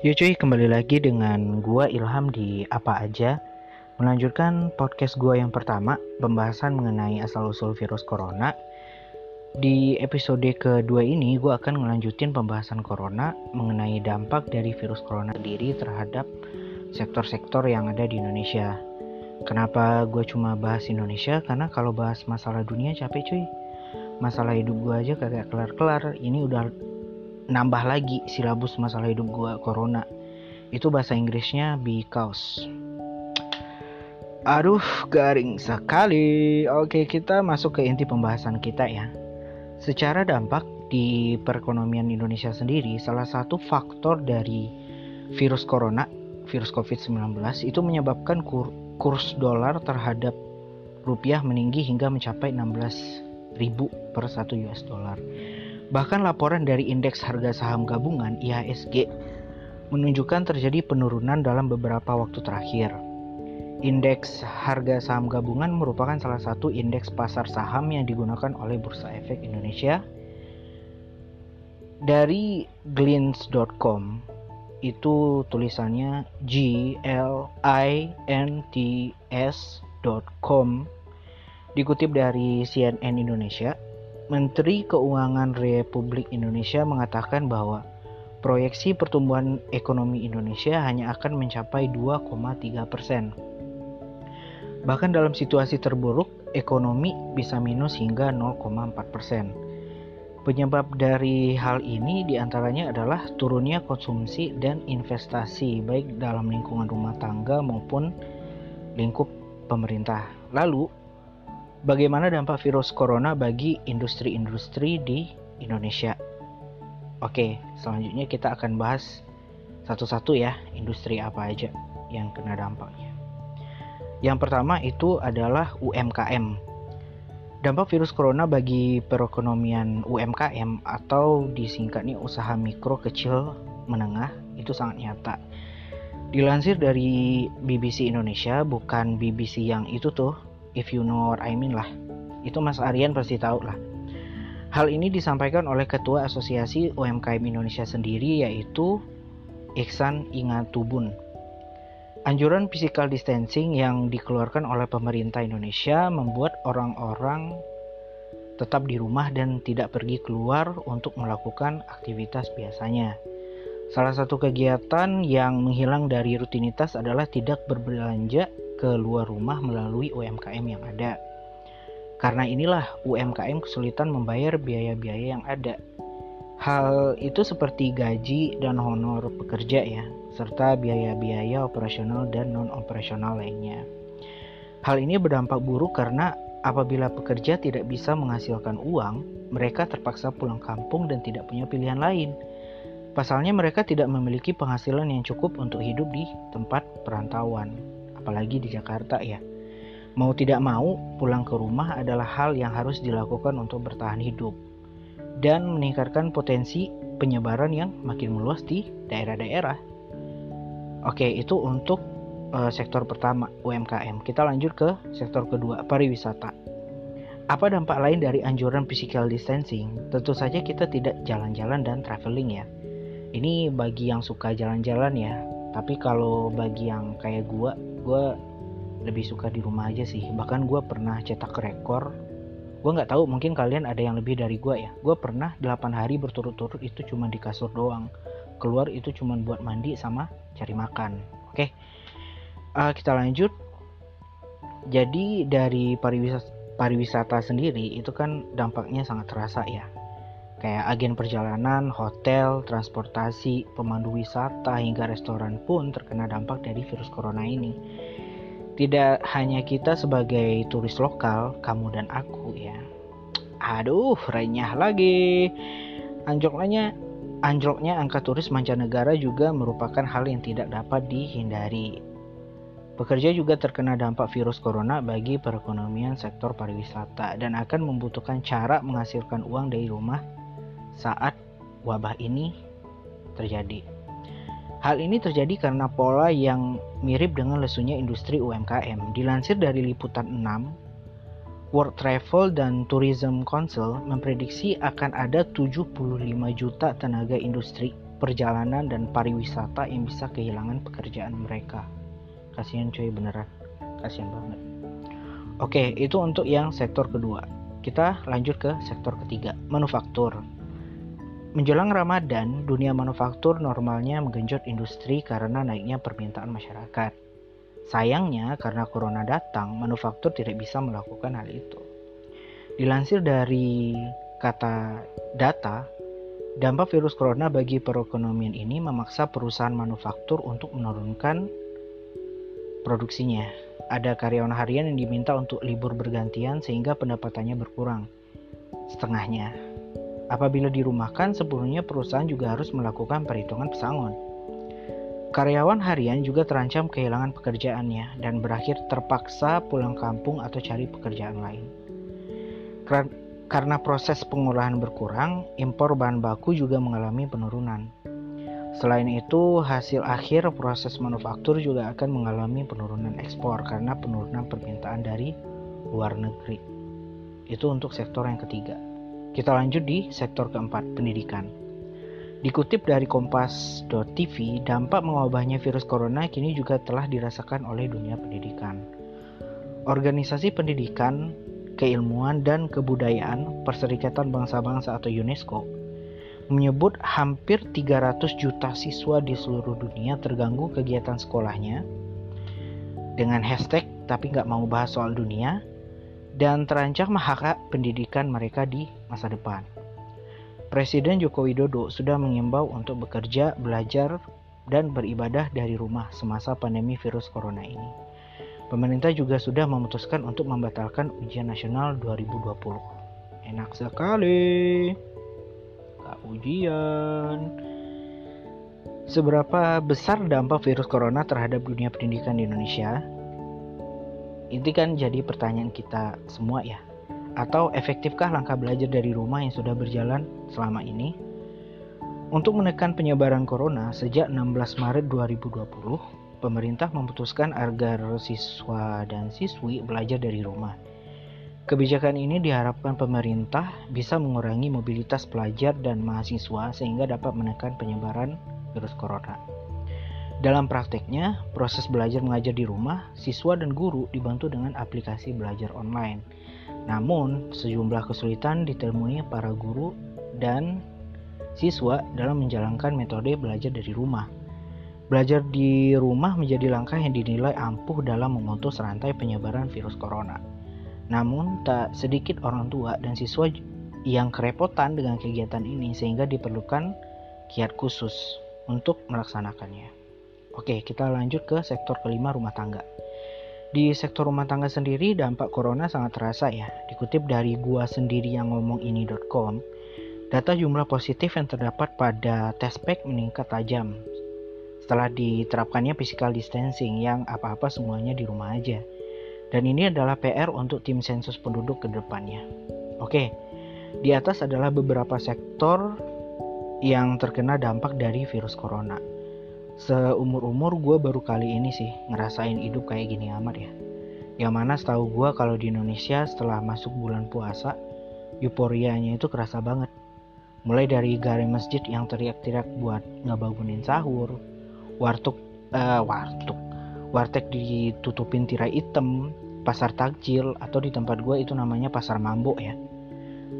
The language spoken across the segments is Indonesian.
Yo cuy, kembali lagi dengan gua Ilham di Apa Aja. Melanjutkan podcast gua yang pertama Pembahasan mengenai asal-usul virus corona. Di episode kedua ini gua akan melanjutin pembahasan corona Mengenai dampak dari virus corona sendiri terhadap sektor-sektor yang ada di Indonesia. Kenapa gue cuma bahas Indonesia? Karena kalau bahas masalah dunia capek cuy. Masalah hidup gue aja kagak kelar-kelar. Ini udah nambah lagi silabus masalah hidup gua corona. Itu bahasa Inggrisnya because. Aduh garing sekali. Oke kita masuk ke inti pembahasan kita ya. Secara dampak di perekonomian Indonesia sendiri salah satu faktor dari virus corona virus COVID-19 itu menyebabkan kur kurs dolar terhadap rupiah meninggi hingga mencapai 16.000 per 1 US dollar Bahkan laporan dari Indeks Harga Saham Gabungan IHSG menunjukkan terjadi penurunan dalam beberapa waktu terakhir. Indeks Harga Saham Gabungan merupakan salah satu indeks pasar saham yang digunakan oleh Bursa Efek Indonesia. Dari glints.com itu tulisannya G L I N T S.com dikutip dari CNN Indonesia Menteri Keuangan Republik Indonesia mengatakan bahwa proyeksi pertumbuhan ekonomi Indonesia hanya akan mencapai 2,3 persen. Bahkan dalam situasi terburuk, ekonomi bisa minus hingga 0,4 persen. Penyebab dari hal ini di antaranya adalah turunnya konsumsi dan investasi baik dalam lingkungan rumah tangga maupun lingkup pemerintah. Lalu, Bagaimana dampak virus corona bagi industri-industri di Indonesia? Oke, selanjutnya kita akan bahas satu-satu ya, industri apa aja yang kena dampaknya. Yang pertama itu adalah UMKM. Dampak virus corona bagi perekonomian UMKM atau disingkatnya usaha mikro kecil menengah itu sangat nyata. Dilansir dari BBC Indonesia, bukan BBC yang itu tuh, if you know what I mean lah. Itu Mas Aryan pasti tahu lah. Hal ini disampaikan oleh Ketua Asosiasi UMKM Indonesia sendiri yaitu Iksan Ingatubun. Anjuran physical distancing yang dikeluarkan oleh pemerintah Indonesia membuat orang-orang tetap di rumah dan tidak pergi keluar untuk melakukan aktivitas biasanya. Salah satu kegiatan yang menghilang dari rutinitas adalah tidak berbelanja keluar rumah melalui UMKM yang ada. Karena inilah UMKM kesulitan membayar biaya-biaya yang ada. Hal itu seperti gaji dan honor pekerja ya, serta biaya-biaya operasional dan non-operasional lainnya. Hal ini berdampak buruk karena apabila pekerja tidak bisa menghasilkan uang, mereka terpaksa pulang kampung dan tidak punya pilihan lain. Pasalnya mereka tidak memiliki penghasilan yang cukup untuk hidup di tempat perantauan apalagi di Jakarta ya. Mau tidak mau, pulang ke rumah adalah hal yang harus dilakukan untuk bertahan hidup dan meningkatkan potensi penyebaran yang makin meluas di daerah-daerah. Oke, itu untuk uh, sektor pertama UMKM. Kita lanjut ke sektor kedua, pariwisata. Apa dampak lain dari anjuran physical distancing? Tentu saja kita tidak jalan-jalan dan traveling ya. Ini bagi yang suka jalan-jalan ya. Tapi kalau bagi yang kayak gua, gue lebih suka di rumah aja sih. Bahkan gue pernah cetak rekor. Gue nggak tahu mungkin kalian ada yang lebih dari gue ya. Gue pernah 8 hari berturut-turut itu cuma di kasur doang. Keluar itu cuma buat mandi sama cari makan. Oke uh, kita lanjut. Jadi dari pariwisata pariwisata sendiri itu kan dampaknya sangat terasa ya kayak agen perjalanan, hotel, transportasi, pemandu wisata, hingga restoran pun terkena dampak dari virus corona ini. Tidak hanya kita sebagai turis lokal, kamu dan aku ya. Aduh, renyah lagi. Anjloknya anjloknya angka turis mancanegara juga merupakan hal yang tidak dapat dihindari. Pekerja juga terkena dampak virus corona bagi perekonomian sektor pariwisata dan akan membutuhkan cara menghasilkan uang dari rumah saat wabah ini terjadi. Hal ini terjadi karena pola yang mirip dengan lesunya industri UMKM. Dilansir dari liputan 6, World Travel dan Tourism Council memprediksi akan ada 75 juta tenaga industri perjalanan dan pariwisata yang bisa kehilangan pekerjaan mereka. Kasihan cuy beneran, kasihan banget. Oke, itu untuk yang sektor kedua. Kita lanjut ke sektor ketiga, manufaktur. Menjelang Ramadan, dunia manufaktur normalnya menggenjot industri karena naiknya permintaan masyarakat. Sayangnya, karena corona datang, manufaktur tidak bisa melakukan hal itu. Dilansir dari kata data, dampak virus corona bagi perekonomian ini memaksa perusahaan manufaktur untuk menurunkan produksinya. Ada karyawan harian yang diminta untuk libur bergantian sehingga pendapatannya berkurang. Setengahnya Apabila dirumahkan, sepenuhnya perusahaan juga harus melakukan perhitungan pesangon. Karyawan harian juga terancam kehilangan pekerjaannya dan berakhir terpaksa pulang kampung atau cari pekerjaan lain. Karena proses pengolahan berkurang, impor bahan baku juga mengalami penurunan. Selain itu, hasil akhir proses manufaktur juga akan mengalami penurunan ekspor karena penurunan permintaan dari luar negeri. Itu untuk sektor yang ketiga. Kita lanjut di sektor keempat, pendidikan. Dikutip dari kompas.tv, dampak mewabahnya virus corona kini juga telah dirasakan oleh dunia pendidikan. Organisasi pendidikan, keilmuan, dan kebudayaan Perserikatan Bangsa-Bangsa atau UNESCO menyebut hampir 300 juta siswa di seluruh dunia terganggu kegiatan sekolahnya dengan hashtag tapi nggak mau bahas soal dunia dan terancam hak pendidikan mereka di masa depan. Presiden Joko Widodo sudah mengimbau untuk bekerja, belajar, dan beribadah dari rumah semasa pandemi virus corona ini. Pemerintah juga sudah memutuskan untuk membatalkan ujian nasional 2020. Enak sekali. Gak ujian. Seberapa besar dampak virus corona terhadap dunia pendidikan di Indonesia? Ini kan jadi pertanyaan kita semua ya. Atau efektifkah langkah belajar dari rumah yang sudah berjalan selama ini? Untuk menekan penyebaran corona sejak 16 Maret 2020, pemerintah memutuskan agar siswa dan siswi belajar dari rumah. Kebijakan ini diharapkan pemerintah bisa mengurangi mobilitas pelajar dan mahasiswa sehingga dapat menekan penyebaran virus corona. Dalam prakteknya, proses belajar mengajar di rumah, siswa dan guru dibantu dengan aplikasi belajar online. Namun, sejumlah kesulitan ditemui para guru dan siswa dalam menjalankan metode belajar dari rumah. Belajar di rumah menjadi langkah yang dinilai ampuh dalam memutus rantai penyebaran virus corona. Namun, tak sedikit orang tua dan siswa yang kerepotan dengan kegiatan ini sehingga diperlukan kiat khusus untuk melaksanakannya. Oke, kita lanjut ke sektor kelima rumah tangga. Di sektor rumah tangga sendiri dampak corona sangat terasa ya. Dikutip dari gua sendiri yang ngomong ini.com, data jumlah positif yang terdapat pada tespek meningkat tajam setelah diterapkannya physical distancing yang apa-apa semuanya di rumah aja. Dan ini adalah PR untuk tim sensus penduduk ke depannya. Oke, di atas adalah beberapa sektor yang terkena dampak dari virus corona seumur-umur gue baru kali ini sih ngerasain hidup kayak gini amat ya. Yang mana setahu gue kalau di Indonesia setelah masuk bulan puasa, euforianya itu kerasa banget. Mulai dari garing masjid yang teriak-teriak buat ngebangunin sahur, warteg, uh, warteg, warteg ditutupin tirai hitam, pasar takjil atau di tempat gue itu namanya pasar mambo ya.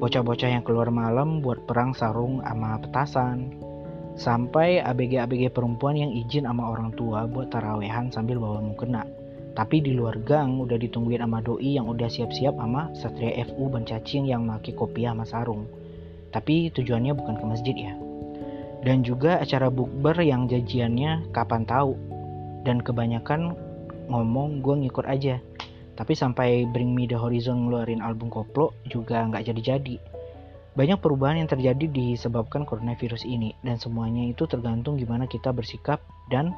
Bocah-bocah yang keluar malam buat perang sarung sama petasan, Sampai ABG-ABG perempuan yang izin sama orang tua buat tarawehan sambil bawa mukena. Tapi di luar gang udah ditungguin sama doi yang udah siap-siap sama Satria FU ban cacing yang make kopi sama sarung. Tapi tujuannya bukan ke masjid ya. Dan juga acara bukber yang jajiannya kapan tahu. Dan kebanyakan ngomong gue ngikut aja. Tapi sampai Bring Me The Horizon ngeluarin album koplo juga nggak jadi-jadi banyak perubahan yang terjadi disebabkan coronavirus ini dan semuanya itu tergantung gimana kita bersikap dan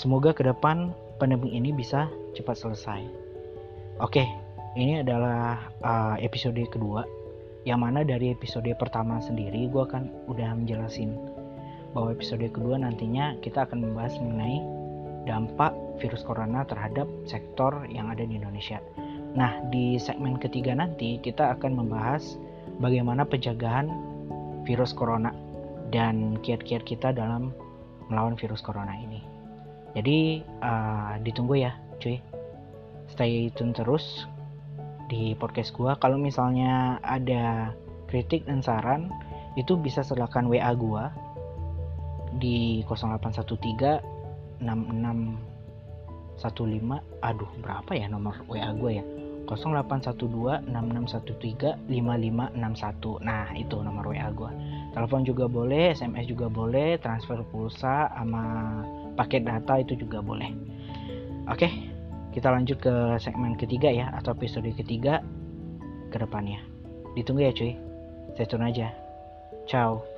semoga ke depan pandemi ini bisa cepat selesai. Oke, ini adalah uh, episode kedua yang mana dari episode pertama sendiri gue akan udah menjelasin bahwa episode kedua nantinya kita akan membahas mengenai dampak virus corona terhadap sektor yang ada di Indonesia. Nah, di segmen ketiga nanti kita akan membahas bagaimana pencegahan virus corona dan kiat-kiat kita dalam melawan virus corona ini. Jadi uh, ditunggu ya, cuy. Stay tune terus di podcast gua. Kalau misalnya ada kritik dan saran, itu bisa silakan WA gua di 0813 66 15 aduh berapa ya nomor WA gue ya 0812-6613-5561 nah itu nomor WA gue telepon juga boleh SMS juga boleh transfer pulsa sama paket data itu juga boleh. Oke kita lanjut ke segmen ketiga ya atau episode ketiga ke depannya. Ditunggu ya cuy. Saya tune aja. Ciao